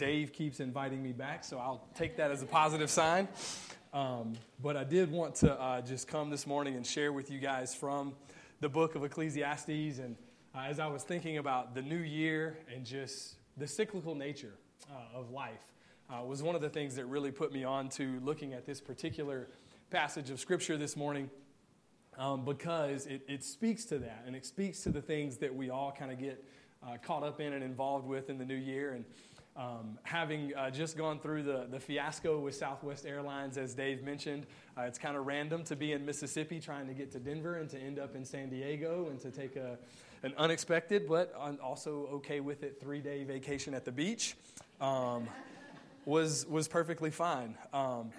Dave keeps inviting me back, so I'll take that as a positive sign. Um, but I did want to uh, just come this morning and share with you guys from the book of Ecclesiastes. And uh, as I was thinking about the new year and just the cyclical nature uh, of life, uh, was one of the things that really put me on to looking at this particular passage of Scripture this morning. Um, because it, it speaks to that and it speaks to the things that we all kind of get uh, caught up in and involved with in the new year. And um, having uh, just gone through the, the fiasco with Southwest Airlines, as Dave mentioned, uh, it's kind of random to be in Mississippi trying to get to Denver and to end up in San Diego and to take a, an unexpected, but also okay with it, three day vacation at the beach. Um, was, was perfectly fine. Um,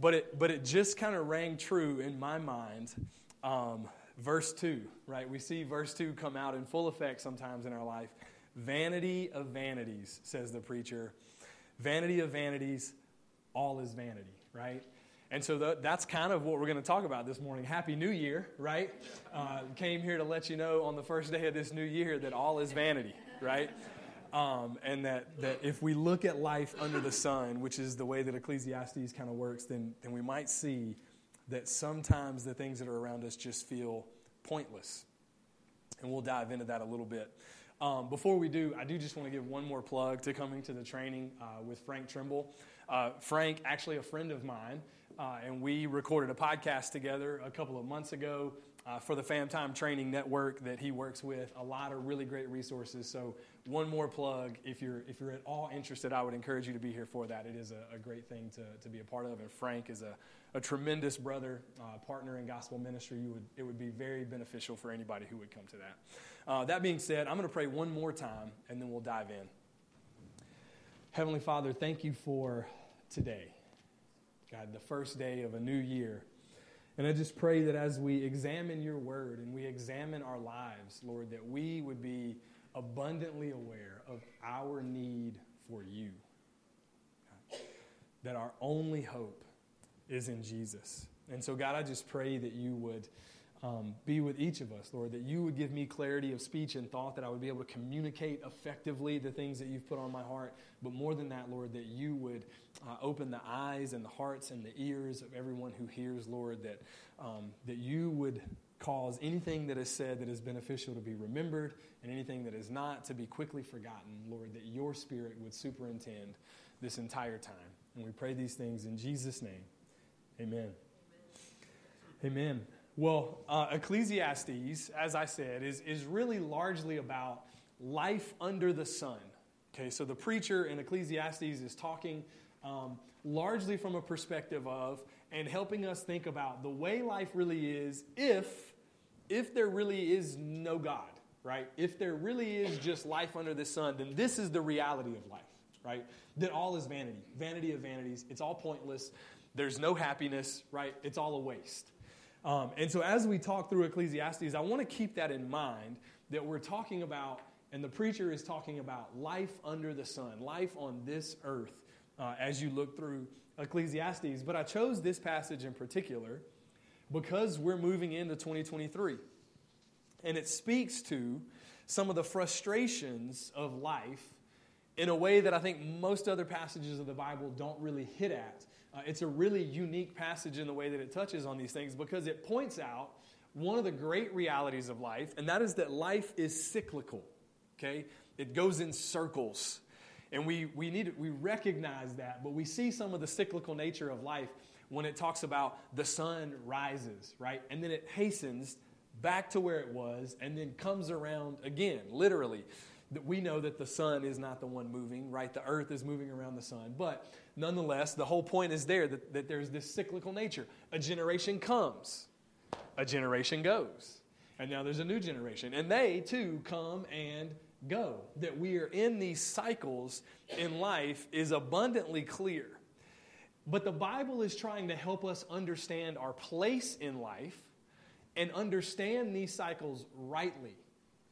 but, it, but it just kind of rang true in my mind um, verse 2, right? We see verse 2 come out in full effect sometimes in our life. Vanity of vanities, says the preacher. Vanity of vanities, all is vanity, right? And so the, that's kind of what we're going to talk about this morning. Happy New Year, right? Uh, came here to let you know on the first day of this new year that all is vanity, right? Um, and that, that if we look at life under the sun, which is the way that Ecclesiastes kind of works, then, then we might see that sometimes the things that are around us just feel pointless. And we'll dive into that a little bit. Um, before we do, I do just want to give one more plug to coming to the training uh, with Frank Trimble. Uh, Frank, actually a friend of mine, uh, and we recorded a podcast together a couple of months ago uh, for the FamTime Training Network that he works with. A lot of really great resources. So, one more plug if you're if you're at all interested, I would encourage you to be here for that. It is a, a great thing to, to be a part of. And Frank is a, a tremendous brother, uh, partner in gospel ministry. You would it would be very beneficial for anybody who would come to that. Uh, that being said, I'm going to pray one more time, and then we'll dive in. Heavenly Father, thank you for today. God, the first day of a new year. And I just pray that as we examine your word and we examine our lives, Lord, that we would be abundantly aware of our need for you. That our only hope is in Jesus. And so, God, I just pray that you would um, be with each of us, Lord, that you would give me clarity of speech and thought, that I would be able to communicate effectively the things that you've put on my heart. But more than that, Lord, that you would uh, open the eyes and the hearts and the ears of everyone who hears, Lord, that, um, that you would cause anything that is said that is beneficial to be remembered and anything that is not to be quickly forgotten, Lord, that your spirit would superintend this entire time. And we pray these things in Jesus' name. Amen. Amen. Amen. Well, uh, Ecclesiastes, as I said, is, is really largely about life under the sun. Okay, so the preacher in Ecclesiastes is talking um, largely from a perspective of and helping us think about the way life really is if, if there really is no God, right? If there really is just life under the sun, then this is the reality of life, right? That all is vanity, vanity of vanities. It's all pointless. There's no happiness, right? It's all a waste. Um, and so, as we talk through Ecclesiastes, I want to keep that in mind that we're talking about, and the preacher is talking about life under the sun, life on this earth, uh, as you look through Ecclesiastes. But I chose this passage in particular because we're moving into 2023. And it speaks to some of the frustrations of life in a way that I think most other passages of the Bible don't really hit at. Uh, it's a really unique passage in the way that it touches on these things because it points out one of the great realities of life, and that is that life is cyclical. Okay? It goes in circles. And we, we, need, we recognize that, but we see some of the cyclical nature of life when it talks about the sun rises, right? And then it hastens back to where it was and then comes around again, literally. That we know that the sun is not the one moving, right? The earth is moving around the sun. But nonetheless, the whole point is there that, that there's this cyclical nature. A generation comes, a generation goes. And now there's a new generation. And they too come and go. That we are in these cycles in life is abundantly clear. But the Bible is trying to help us understand our place in life and understand these cycles rightly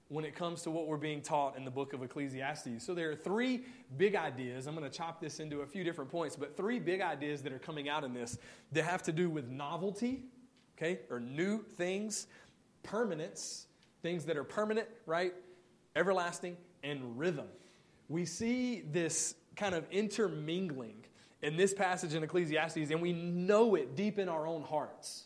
when it comes to what we're being taught in the book of Ecclesiastes. So there are three big ideas. I'm going to chop this into a few different points, but three big ideas that are coming out in this that have to do with novelty, okay, or new things, permanence, things that are permanent, right, everlasting, and rhythm. We see this kind of intermingling in this passage in Ecclesiastes, and we know it deep in our own hearts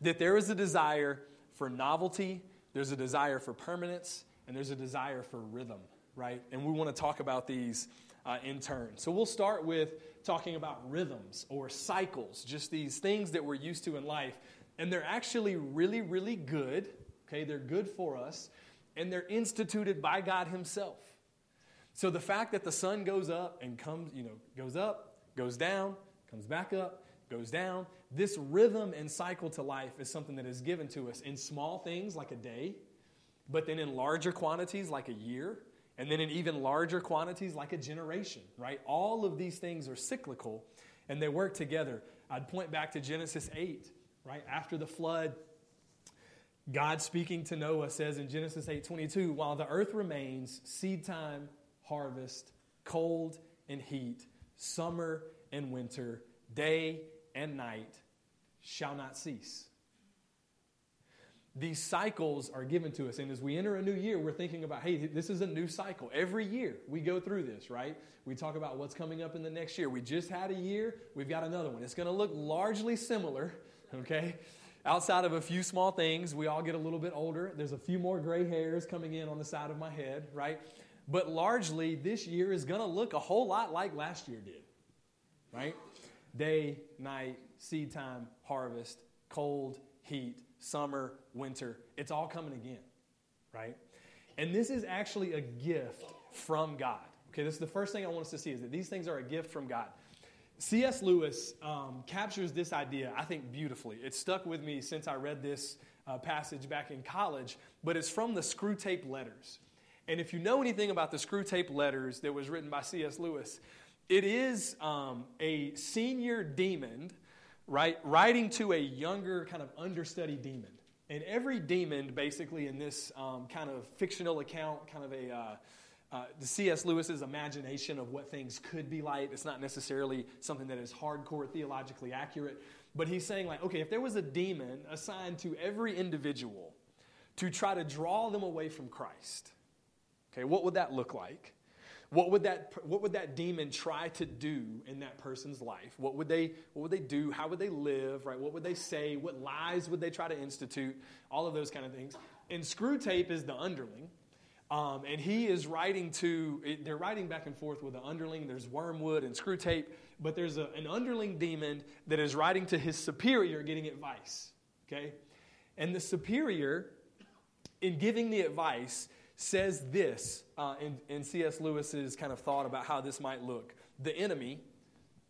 that there is a desire for novelty, there's a desire for permanence, and there's a desire for rhythm, right? And we want to talk about these uh, in turn. So we'll start with talking about rhythms or cycles, just these things that we're used to in life. And they're actually really, really good, okay? They're good for us, and they're instituted by God Himself. So the fact that the sun goes up and comes, you know, goes up, goes down, comes back up, goes down, this rhythm and cycle to life is something that is given to us in small things like a day, but then in larger quantities like a year, and then in even larger quantities like a generation, right? All of these things are cyclical and they work together. I'd point back to Genesis 8, right? After the flood, God speaking to Noah says in Genesis 8:22, while the earth remains, seed time, harvest, cold and heat, summer and winter, day and night shall not cease. These cycles are given to us. And as we enter a new year, we're thinking about, hey, this is a new cycle. Every year we go through this, right? We talk about what's coming up in the next year. We just had a year, we've got another one. It's going to look largely similar, okay? Outside of a few small things, we all get a little bit older. There's a few more gray hairs coming in on the side of my head, right? But largely, this year is going to look a whole lot like last year did, right? Day, night, seed time, harvest, cold, heat, summer, winter. It's all coming again, right? And this is actually a gift from God. Okay, this is the first thing I want us to see is that these things are a gift from God. C.S. Lewis um, captures this idea, I think, beautifully. It stuck with me since I read this uh, passage back in college, but it's from the Screwtape Letters. And if you know anything about the Screwtape Letters that was written by C.S. Lewis, it is um, a senior demon right, writing to a younger, kind of understudy demon. And every demon, basically, in this um, kind of fictional account, kind of a uh, uh, the C.S. Lewis's imagination of what things could be like. It's not necessarily something that is hardcore theologically accurate, but he's saying like, okay, if there was a demon assigned to every individual to try to draw them away from Christ, okay, what would that look like? What would that, what would that demon try to do in that person's life? What would, they, what would they do? How would they live? Right? What would they say? What lies would they try to institute? All of those kind of things. And Screwtape is the underling. Um, and he is writing to, they're writing back and forth with the underling. There's Wormwood and Screwtape, but there's a, an underling demon that is writing to his superior getting advice. Okay? And the superior, in giving the advice, says this uh, in, in C.S. Lewis's kind of thought about how this might look. The enemy,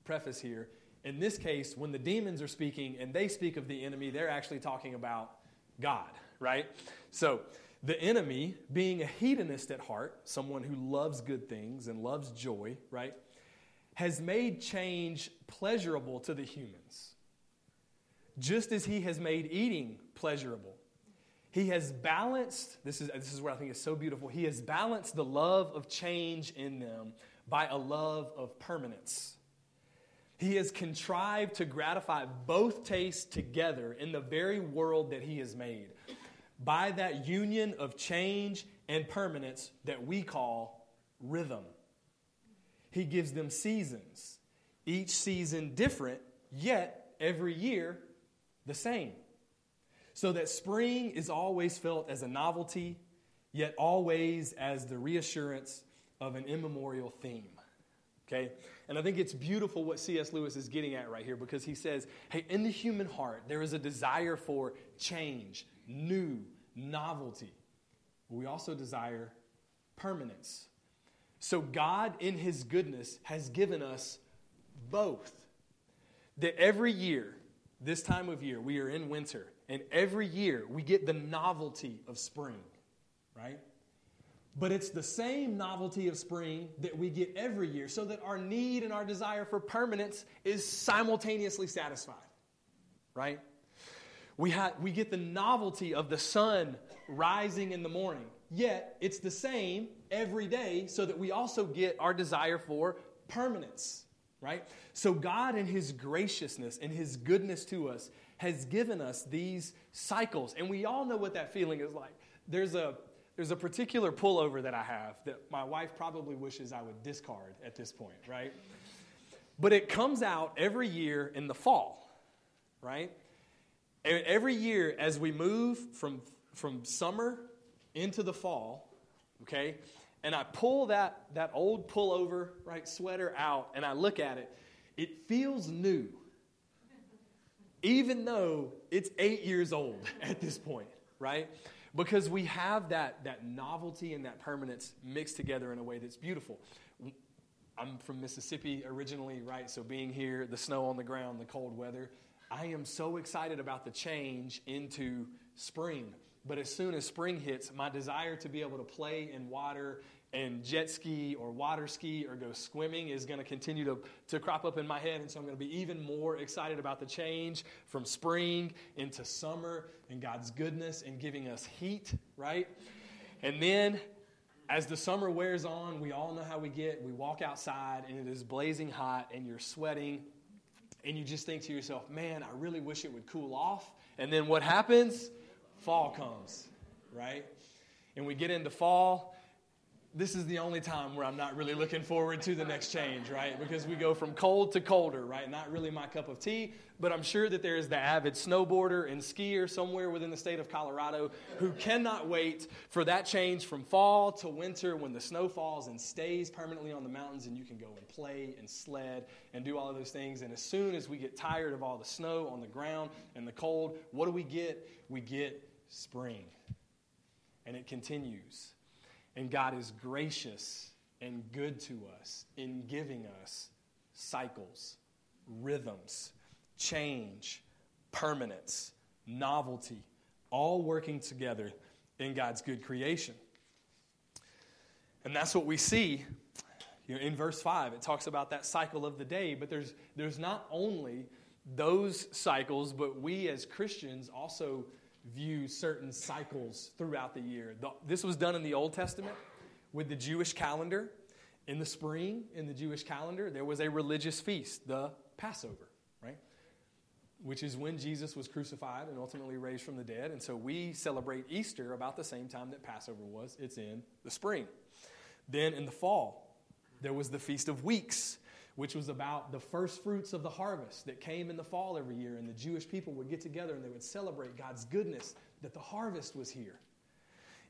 preface here, in this case, when the demons are speaking and they speak of the enemy, they're actually talking about God, right? So, the enemy, being a hedonist at heart, someone who loves good things and loves joy, right, has made change pleasurable to the humans. Just as he has made eating pleasurable he has balanced, this is, this is where I think is so beautiful. He has balanced the love of change in them by a love of permanence. He has contrived to gratify both tastes together in the very world that He has made by that union of change and permanence that we call rhythm. He gives them seasons, each season different, yet every year the same so that spring is always felt as a novelty, yet always as the reassurance of an immemorial theme. Okay? And I think it's beautiful what C.S. Lewis is getting at right here because he says, hey, in the human heart, there is a desire for change, new, novelty. We also desire permanence. So God, in His goodness, has given us both. That every year, this time of year, we are in winter, and every year we get the novelty of spring, right? But it's the same novelty of spring that we get every year so that our need and our desire for permanence is simultaneously satisfied, right? We, ha- we get the novelty of the sun rising in the morning, yet it's the same every day so that we also get our desire for permanence, right? So, God, in His graciousness and His goodness to us, has given us these cycles. And we all know what that feeling is like. There's a, there's a particular pullover that I have that my wife probably wishes I would discard at this point, right? But it comes out every year in the fall, right? Every year as we move from, from summer into the fall, okay, and I pull that, that old pullover, right, sweater out and I look at it, it feels new, even though it's eight years old at this point, right? Because we have that, that novelty and that permanence mixed together in a way that's beautiful. I'm from Mississippi originally, right? So being here, the snow on the ground, the cold weather, I am so excited about the change into spring. But as soon as spring hits, my desire to be able to play in water and jet ski or water ski or go swimming is going to continue to, to crop up in my head. And so I'm going to be even more excited about the change from spring into summer and God's goodness and giving us heat, right? And then as the summer wears on, we all know how we get. We walk outside and it is blazing hot and you're sweating and you just think to yourself, man, I really wish it would cool off. And then what happens? Fall comes, right? And we get into fall this is the only time where I'm not really looking forward to the next change, right? Because we go from cold to colder, right? Not really my cup of tea, but I'm sure that there is the avid snowboarder and skier somewhere within the state of Colorado who cannot wait for that change from fall to winter when the snow falls and stays permanently on the mountains and you can go and play and sled and do all of those things. And as soon as we get tired of all the snow on the ground and the cold, what do we get? We get spring. And it continues. And God is gracious and good to us in giving us cycles, rhythms, change, permanence, novelty, all working together in God's good creation. And that's what we see you know, in verse 5. It talks about that cycle of the day, but there's, there's not only those cycles, but we as Christians also view certain cycles throughout the year. The, this was done in the Old Testament with the Jewish calendar. In the spring, in the Jewish calendar, there was a religious feast, the Passover, right? Which is when Jesus was crucified and ultimately raised from the dead. And so we celebrate Easter about the same time that Passover was. It's in the spring. Then in the fall, there was the Feast of Weeks which was about the first fruits of the harvest that came in the fall every year. And the Jewish people would get together and they would celebrate God's goodness that the harvest was here.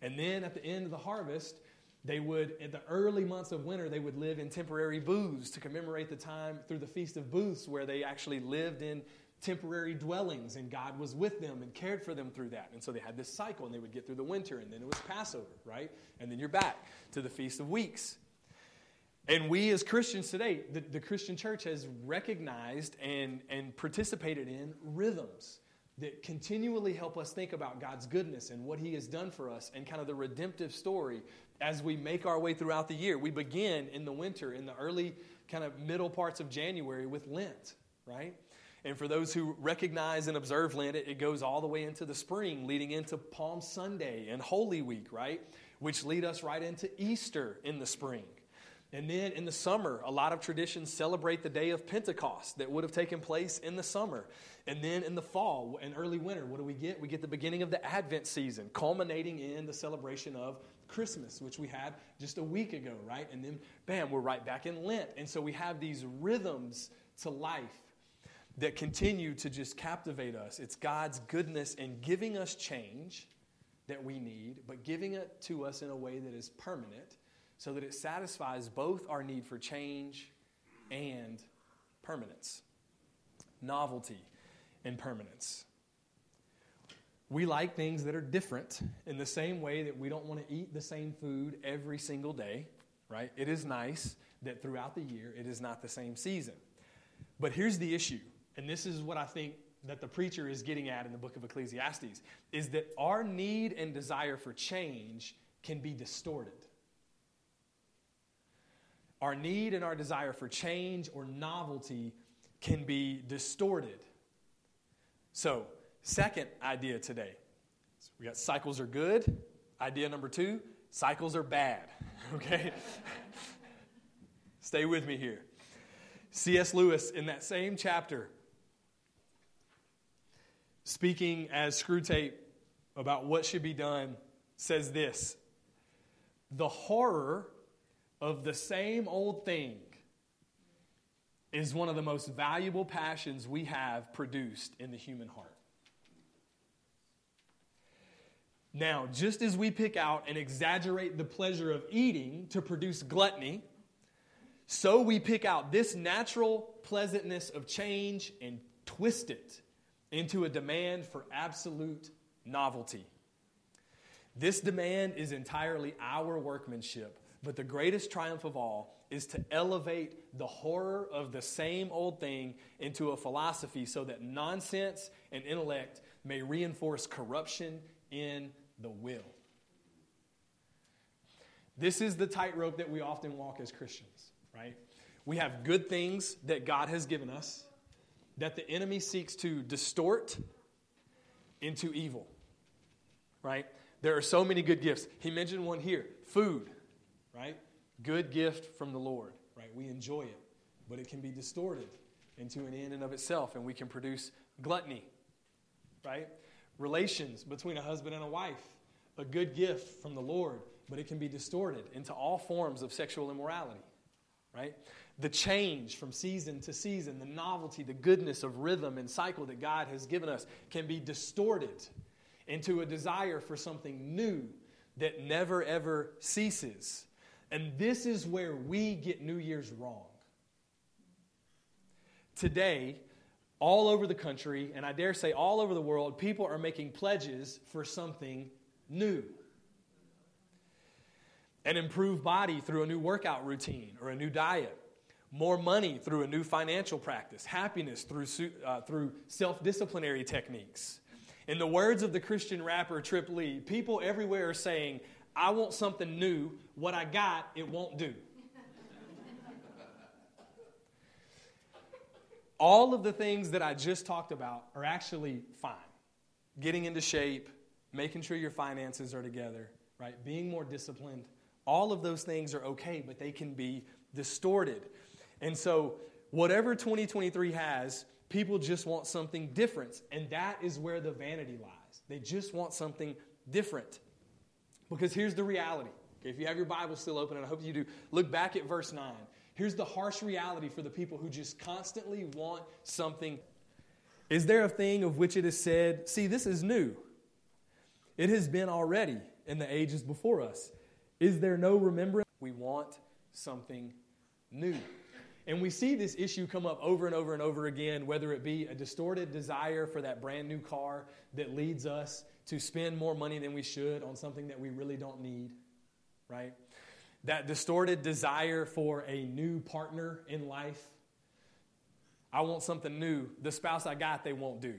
And then at the end of the harvest, they would, in the early months of winter, they would live in temporary booths to commemorate the time through the Feast of Booths, where they actually lived in temporary dwellings and God was with them and cared for them through that. And so they had this cycle and they would get through the winter and then it was Passover, right? And then you're back to the Feast of Weeks. And we as Christians today, the, the Christian church has recognized and, and participated in rhythms that continually help us think about God's goodness and what He has done for us and kind of the redemptive story as we make our way throughout the year. We begin in the winter, in the early kind of middle parts of January with Lent, right? And for those who recognize and observe Lent, it, it goes all the way into the spring, leading into Palm Sunday and Holy Week, right? Which lead us right into Easter in the spring. And then in the summer, a lot of traditions celebrate the day of Pentecost that would have taken place in the summer. And then in the fall and early winter, what do we get? We get the beginning of the Advent season, culminating in the celebration of Christmas, which we had just a week ago, right? And then, bam, we're right back in Lent. And so we have these rhythms to life that continue to just captivate us. It's God's goodness in giving us change that we need, but giving it to us in a way that is permanent so that it satisfies both our need for change and permanence, novelty and permanence. We like things that are different in the same way that we don't want to eat the same food every single day, right? It is nice that throughout the year it is not the same season. But here's the issue, and this is what I think that the preacher is getting at in the book of Ecclesiastes is that our need and desire for change can be distorted our need and our desire for change or novelty can be distorted. So, second idea today so we got cycles are good. Idea number two cycles are bad. Okay? Stay with me here. C.S. Lewis, in that same chapter, speaking as Screwtape about what should be done, says this the horror of the same old thing is one of the most valuable passions we have produced in the human heart. Now, just as we pick out and exaggerate the pleasure of eating to produce gluttony, so we pick out this natural pleasantness of change and twist it into a demand for absolute novelty. This demand is entirely our workmanship, but the greatest triumph of all is to elevate the horror of the same old thing into a philosophy so that nonsense and intellect may reinforce corruption in the will. This is the tightrope that we often walk as Christians, right? We have good things that God has given us that the enemy seeks to distort into evil, right? There are so many good gifts. He mentioned one here food, right? Good gift from the Lord, right? We enjoy it, but it can be distorted into an end and of itself, and we can produce gluttony, right? Relations between a husband and a wife, a good gift from the Lord, but it can be distorted into all forms of sexual immorality, right? The change from season to season, the novelty, the goodness of rhythm and cycle that God has given us can be distorted into a desire for something new that never ever ceases. And this is where we get New Year's wrong. Today, all over the country, and I dare say all over the world, people are making pledges for something new. An improved body through a new workout routine or a new diet. More money through a new financial practice. Happiness through, uh, through self disciplinary techniques. In the words of the Christian rapper Trip Lee, people everywhere are saying, I want something new. What I got, it won't do. All of the things that I just talked about are actually fine. Getting into shape, making sure your finances are together, right? Being more disciplined. All of those things are okay, but they can be distorted. And so, whatever 2023 has, people just want something different. And that is where the vanity lies. They just want something different. Because here's the reality. If you have your Bible still open, and I hope you do, look back at verse 9. Here's the harsh reality for the people who just constantly want something. Is there a thing of which it is said, See, this is new? It has been already in the ages before us. Is there no remembrance? We want something new. And we see this issue come up over and over and over again, whether it be a distorted desire for that brand new car that leads us to spend more money than we should on something that we really don't need, right? That distorted desire for a new partner in life. I want something new. The spouse I got, they won't do,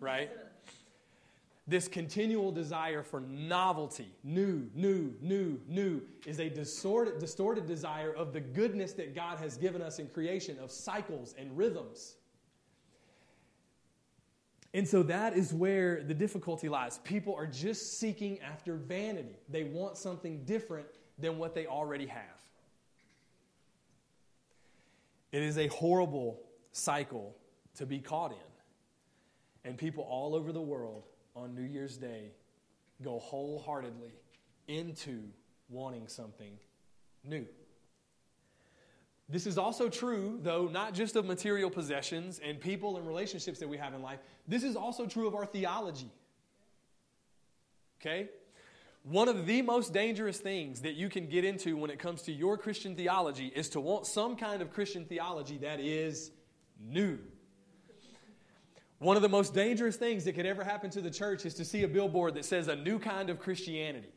right? this continual desire for novelty, new, new, new, new, is a distorted, distorted desire of the goodness that God has given us in creation, of cycles and rhythms. And so that is where the difficulty lies. People are just seeking after vanity, they want something different than what they already have. It is a horrible cycle to be caught in. And people all over the world on New Year's Day go wholeheartedly into wanting something new. This is also true, though, not just of material possessions and people and relationships that we have in life. This is also true of our theology. Okay? One of the most dangerous things that you can get into when it comes to your Christian theology is to want some kind of Christian theology that is new. One of the most dangerous things that could ever happen to the church is to see a billboard that says a new kind of Christianity.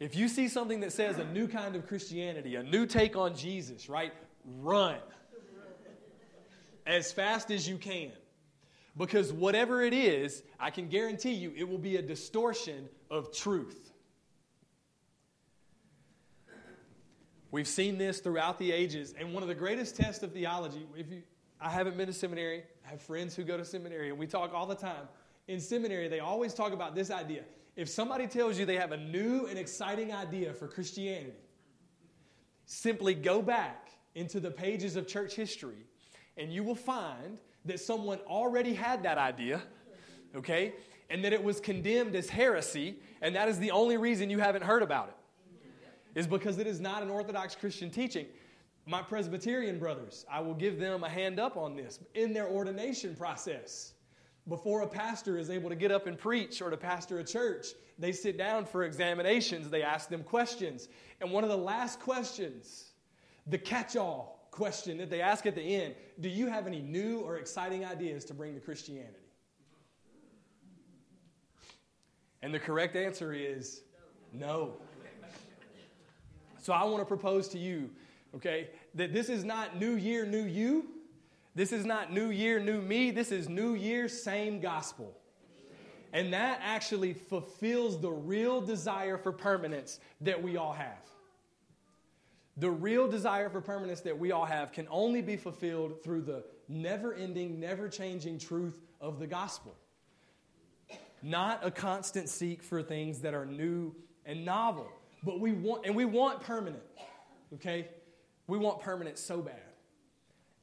If you see something that says a new kind of Christianity, a new take on Jesus, right? Run as fast as you can. Because whatever it is, I can guarantee you it will be a distortion of truth. We've seen this throughout the ages, and one of the greatest tests of theology, if you, I haven't been to seminary. I have friends who go to seminary, and we talk all the time. In seminary, they always talk about this idea. If somebody tells you they have a new and exciting idea for Christianity, simply go back into the pages of church history, and you will find that someone already had that idea, okay, and that it was condemned as heresy, and that is the only reason you haven't heard about it. is because it is not an Orthodox Christian teaching. My Presbyterian brothers, I will give them a hand up on this in their ordination process. Before a pastor is able to get up and preach or to pastor a church, they sit down for examinations, they ask them questions. And one of the last questions, the catch all question that they ask at the end do you have any new or exciting ideas to bring to Christianity? And the correct answer is no. So I want to propose to you, okay, that this is not new year, new you. This is not new year, new me. This is new year, same gospel. And that actually fulfills the real desire for permanence that we all have. The real desire for permanence that we all have can only be fulfilled through the never ending, never changing truth of the gospel. Not a constant seek for things that are new and novel. But we want, and we want permanent, okay? We want permanent so bad.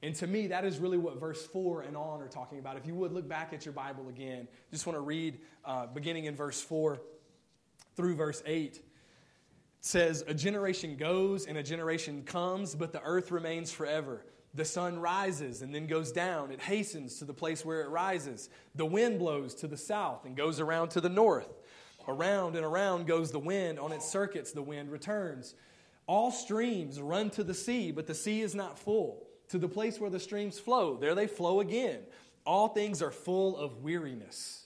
And to me, that is really what verse 4 and on are talking about. If you would look back at your Bible again, just want to read uh, beginning in verse 4 through verse 8 says, A generation goes and a generation comes, but the earth remains forever. The sun rises and then goes down. It hastens to the place where it rises. The wind blows to the south and goes around to the north. Around and around goes the wind. On its circuits, the wind returns. All streams run to the sea, but the sea is not full. To the place where the streams flow, there they flow again. All things are full of weariness.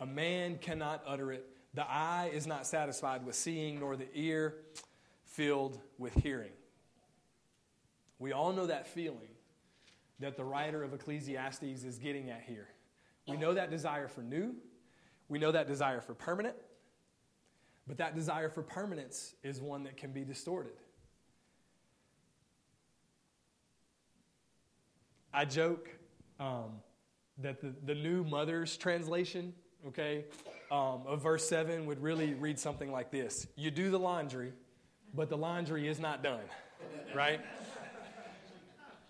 A man cannot utter it the eye is not satisfied with seeing, nor the ear filled with hearing. We all know that feeling that the writer of Ecclesiastes is getting at here. We know that desire for new, we know that desire for permanent, but that desire for permanence is one that can be distorted. I joke um, that the, the new mother's translation okay, um, of verse 7 would really read something like this You do the laundry, but the laundry is not done, right?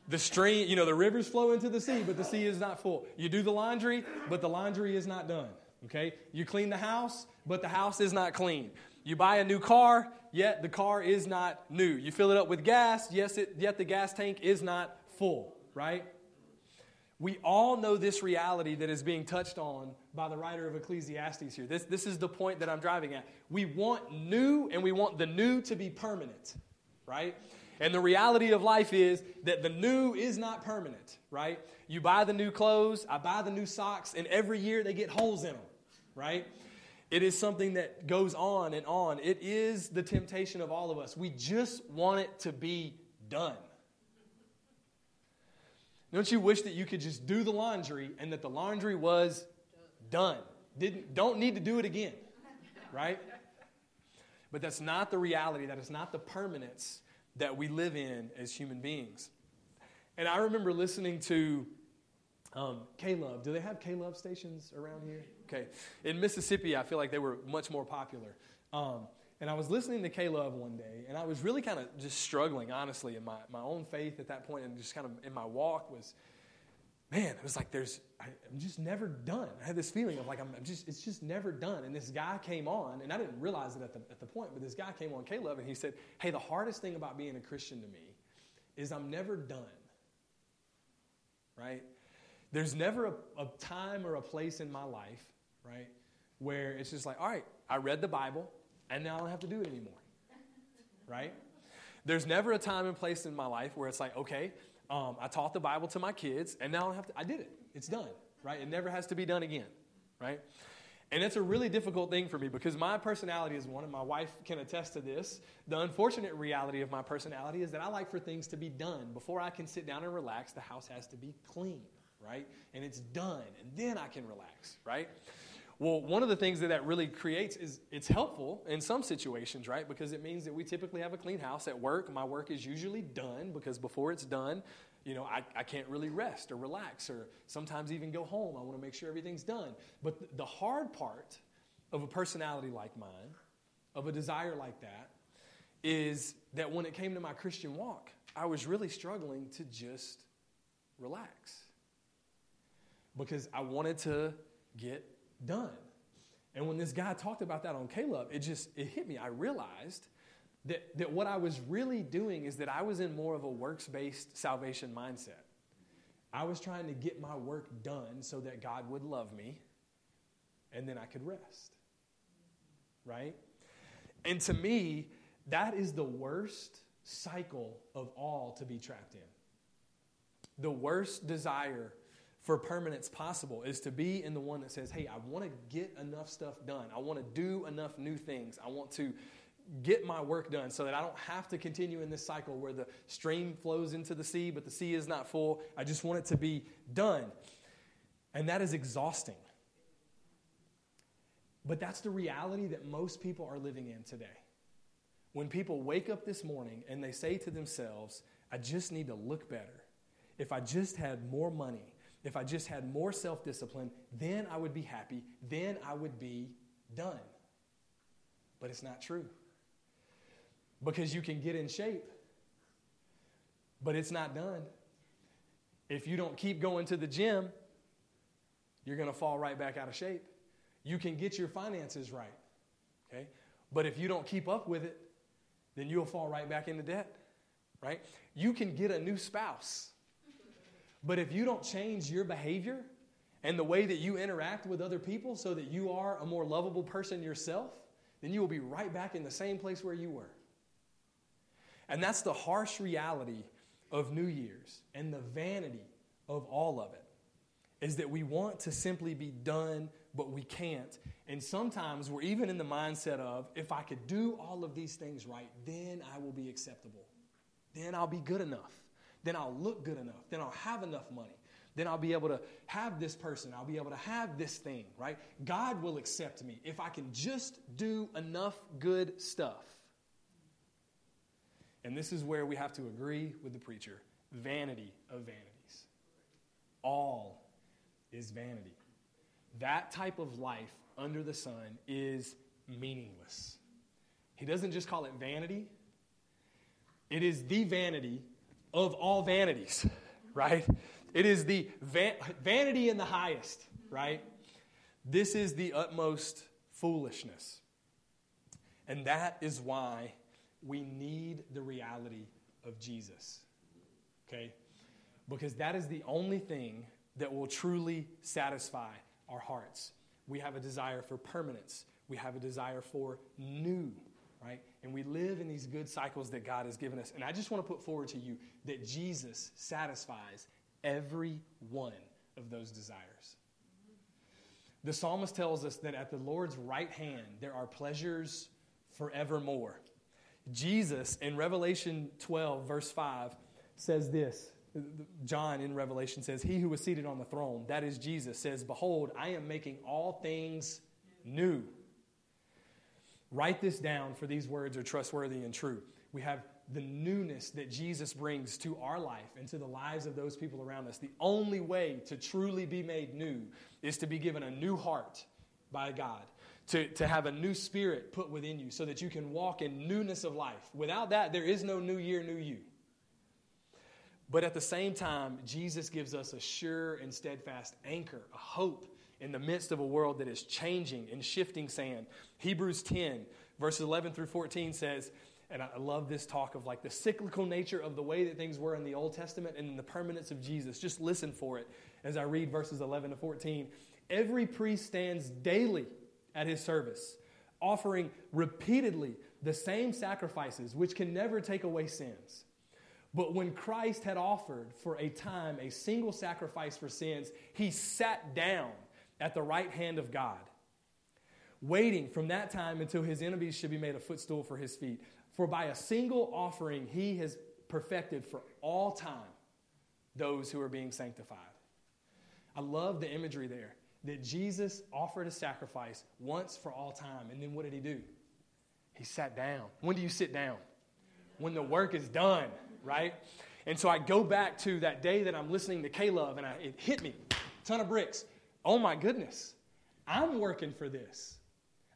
The stream, you know, the rivers flow into the sea, but the sea is not full. You do the laundry, but the laundry is not done, okay? You clean the house, but the house is not clean. You buy a new car, yet the car is not new. You fill it up with gas, yes, it, yet the gas tank is not full, right? We all know this reality that is being touched on by the writer of Ecclesiastes here. This, this is the point that I'm driving at. We want new, and we want the new to be permanent, right? And the reality of life is that the new is not permanent, right? You buy the new clothes, I buy the new socks, and every year they get holes in them, right? It is something that goes on and on. It is the temptation of all of us. We just want it to be done. Don't you wish that you could just do the laundry and that the laundry was done? Didn't, don't need to do it again, right? But that's not the reality. That is not the permanence that we live in as human beings. And I remember listening to um, K-Love. Do they have K-Love stations around here? Okay. In Mississippi, I feel like they were much more popular. Um, and I was listening to K-Love one day, and I was really kind of just struggling, honestly, in my, my own faith at that point, and just kind of in my walk was, man, it was like there's, I, am just never done. I had this feeling of like, I'm, I'm, just, it's just never done. And this guy came on, and I didn't realize it at the, at the point, but this guy came on K-Love, and he said, hey, the hardest thing about being a Christian to me is I'm never done, right? There's never a, a time or a place in my life, right, where it's just like, all right, I read the Bible, and now I don't have to do it anymore. Right? There's never a time and place in my life where it's like, okay, um, I taught the Bible to my kids, and now I don't have to, I did it. It's done, right? It never has to be done again, right? And it's a really difficult thing for me because my personality is one, and my wife can attest to this. The unfortunate reality of my personality is that I like for things to be done. Before I can sit down and relax, the house has to be clean, right? And it's done, and then I can relax, right? Well, one of the things that that really creates is it's helpful in some situations, right? Because it means that we typically have a clean house at work. My work is usually done because before it's done, you know, I, I can't really rest or relax or sometimes even go home. I want to make sure everything's done. But the, the hard part of a personality like mine, of a desire like that, is that when it came to my Christian walk, I was really struggling to just relax because I wanted to get done. And when this guy talked about that on K-Love, it just it hit me. I realized that, that what I was really doing is that I was in more of a works based salvation mindset. I was trying to get my work done so that God would love me and then I could rest. Right? And to me, that is the worst cycle of all to be trapped in. The worst desire for permanence possible is to be in the one that says, Hey, I want to get enough stuff done. I want to do enough new things. I want to get my work done so that I don't have to continue in this cycle where the stream flows into the sea, but the sea is not full. I just want it to be done. And that is exhausting. But that's the reality that most people are living in today. When people wake up this morning and they say to themselves, I just need to look better. If I just had more money, if I just had more self discipline, then I would be happy, then I would be done. But it's not true. Because you can get in shape, but it's not done. If you don't keep going to the gym, you're going to fall right back out of shape. You can get your finances right, okay? But if you don't keep up with it, then you'll fall right back into debt, right? You can get a new spouse, but if you don't change your behavior and the way that you interact with other people so that you are a more lovable person yourself, then you will be right back in the same place where you were. And that's the harsh reality of New Year's and the vanity of all of it is that we want to simply be done but we can't. And sometimes we're even in the mindset of if I could do all of these things right, then I will be acceptable. Then I'll be good enough. Then I'll look good enough. Then I'll have enough money. Then I'll be able to have this person. I'll be able to have this thing, right? God will accept me if I can just do enough good stuff. And this is where we have to agree with the preacher vanity of vanities. All is vanity. That type of life under the sun is meaningless. He doesn't just call it vanity, it is the vanity of all vanities, right? It is the van- vanity in the highest, right? This is the utmost foolishness. And that is why we need the reality of Jesus, okay? Because that is the only thing that will truly satisfy our hearts. We have a desire for permanence. We have a desire for new, right? And we live in these good cycles that God has given us. And I just want to put forward to you that Jesus satisfies every one of those desires. The psalmist tells us that at the Lord's right hand there are pleasures forevermore. Jesus in Revelation 12, verse 5, says this John in Revelation says, He who was seated on the throne, that is Jesus, says, Behold, I am making all things new. Write this down, for these words are trustworthy and true. We have the newness that Jesus brings to our life and to the lives of those people around us. The only way to truly be made new is to be given a new heart by God, to, to have a new spirit put within you so that you can walk in newness of life. Without that, there is no new year, new you. But at the same time, Jesus gives us a sure and steadfast anchor, a hope in the midst of a world that is changing and shifting sand. Hebrews 10, verses 11 through 14 says, and I love this talk of like the cyclical nature of the way that things were in the Old Testament and the permanence of Jesus. Just listen for it as I read verses 11 to 14. Every priest stands daily at his service, offering repeatedly the same sacrifices which can never take away sins. But when Christ had offered for a time a single sacrifice for sins, he sat down at the right hand of God, waiting from that time until his enemies should be made a footstool for his feet. For by a single offering, he has perfected for all time those who are being sanctified. I love the imagery there that Jesus offered a sacrifice once for all time. And then what did he do? He sat down. When do you sit down? When the work is done right? And so I go back to that day that I'm listening to K-Love and I, it hit me, ton of bricks. Oh my goodness, I'm working for this.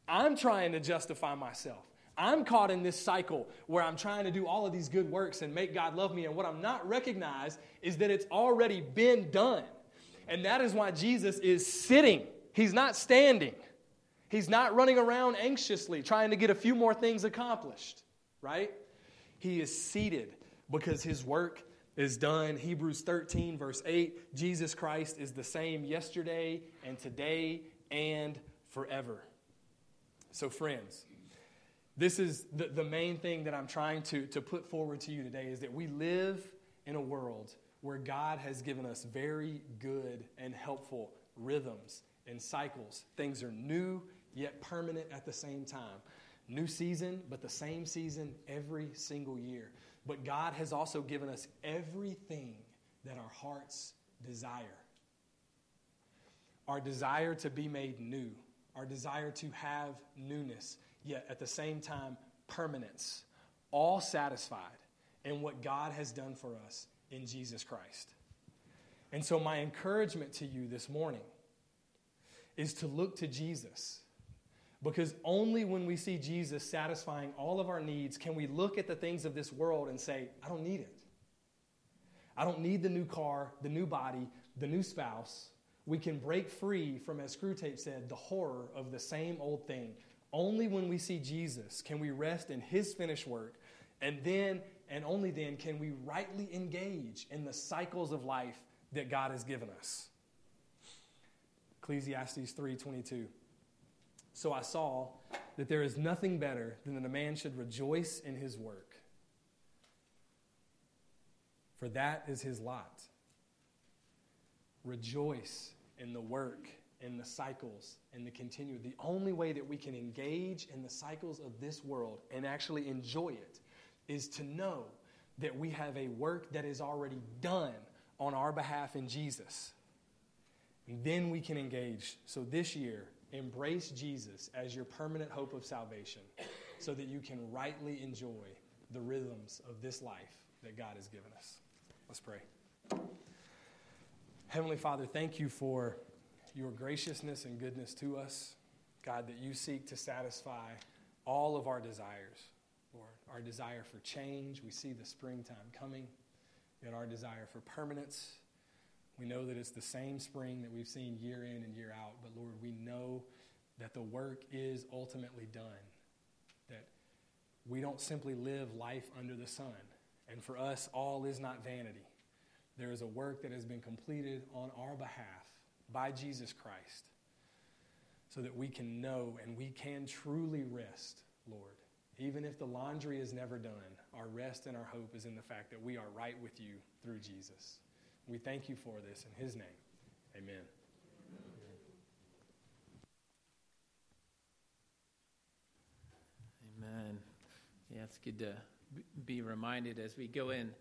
I'm trying to justify myself. I'm caught in this cycle where I'm trying to do all of these good works and make God love me. And what I'm not recognized is that it's already been done. And that is why Jesus is sitting, He's not standing. He's not running around anxiously trying to get a few more things accomplished. right? He is seated because his work is done. Hebrews 13, verse 8 Jesus Christ is the same yesterday and today and forever. So, friends, this is the, the main thing that I'm trying to, to put forward to you today is that we live in a world where God has given us very good and helpful rhythms and cycles. Things are new yet permanent at the same time. New season, but the same season every single year. But God has also given us everything that our hearts desire our desire to be made new, our desire to have newness, yet at the same time, permanence, all satisfied in what God has done for us in Jesus Christ. And so, my encouragement to you this morning is to look to Jesus. Because only when we see Jesus satisfying all of our needs can we look at the things of this world and say, I don't need it. I don't need the new car, the new body, the new spouse. We can break free from, as Screwtape said, the horror of the same old thing. Only when we see Jesus can we rest in his finished work, and then and only then can we rightly engage in the cycles of life that God has given us. Ecclesiastes 3:22. So I saw that there is nothing better than that a man should rejoice in his work. For that is his lot. Rejoice in the work, in the cycles, in the continue. The only way that we can engage in the cycles of this world and actually enjoy it is to know that we have a work that is already done on our behalf in Jesus. And then we can engage. So this year, embrace Jesus as your permanent hope of salvation so that you can rightly enjoy the rhythms of this life that God has given us. Let's pray. Heavenly Father, thank you for your graciousness and goodness to us. God, that you seek to satisfy all of our desires. Lord, our desire for change, we see the springtime coming, yet our desire for permanence we know that it's the same spring that we've seen year in and year out, but Lord, we know that the work is ultimately done. That we don't simply live life under the sun. And for us, all is not vanity. There is a work that has been completed on our behalf by Jesus Christ so that we can know and we can truly rest, Lord. Even if the laundry is never done, our rest and our hope is in the fact that we are right with you through Jesus. We thank you for this in his name. Amen. Amen. Yeah, it's good to be reminded as we go in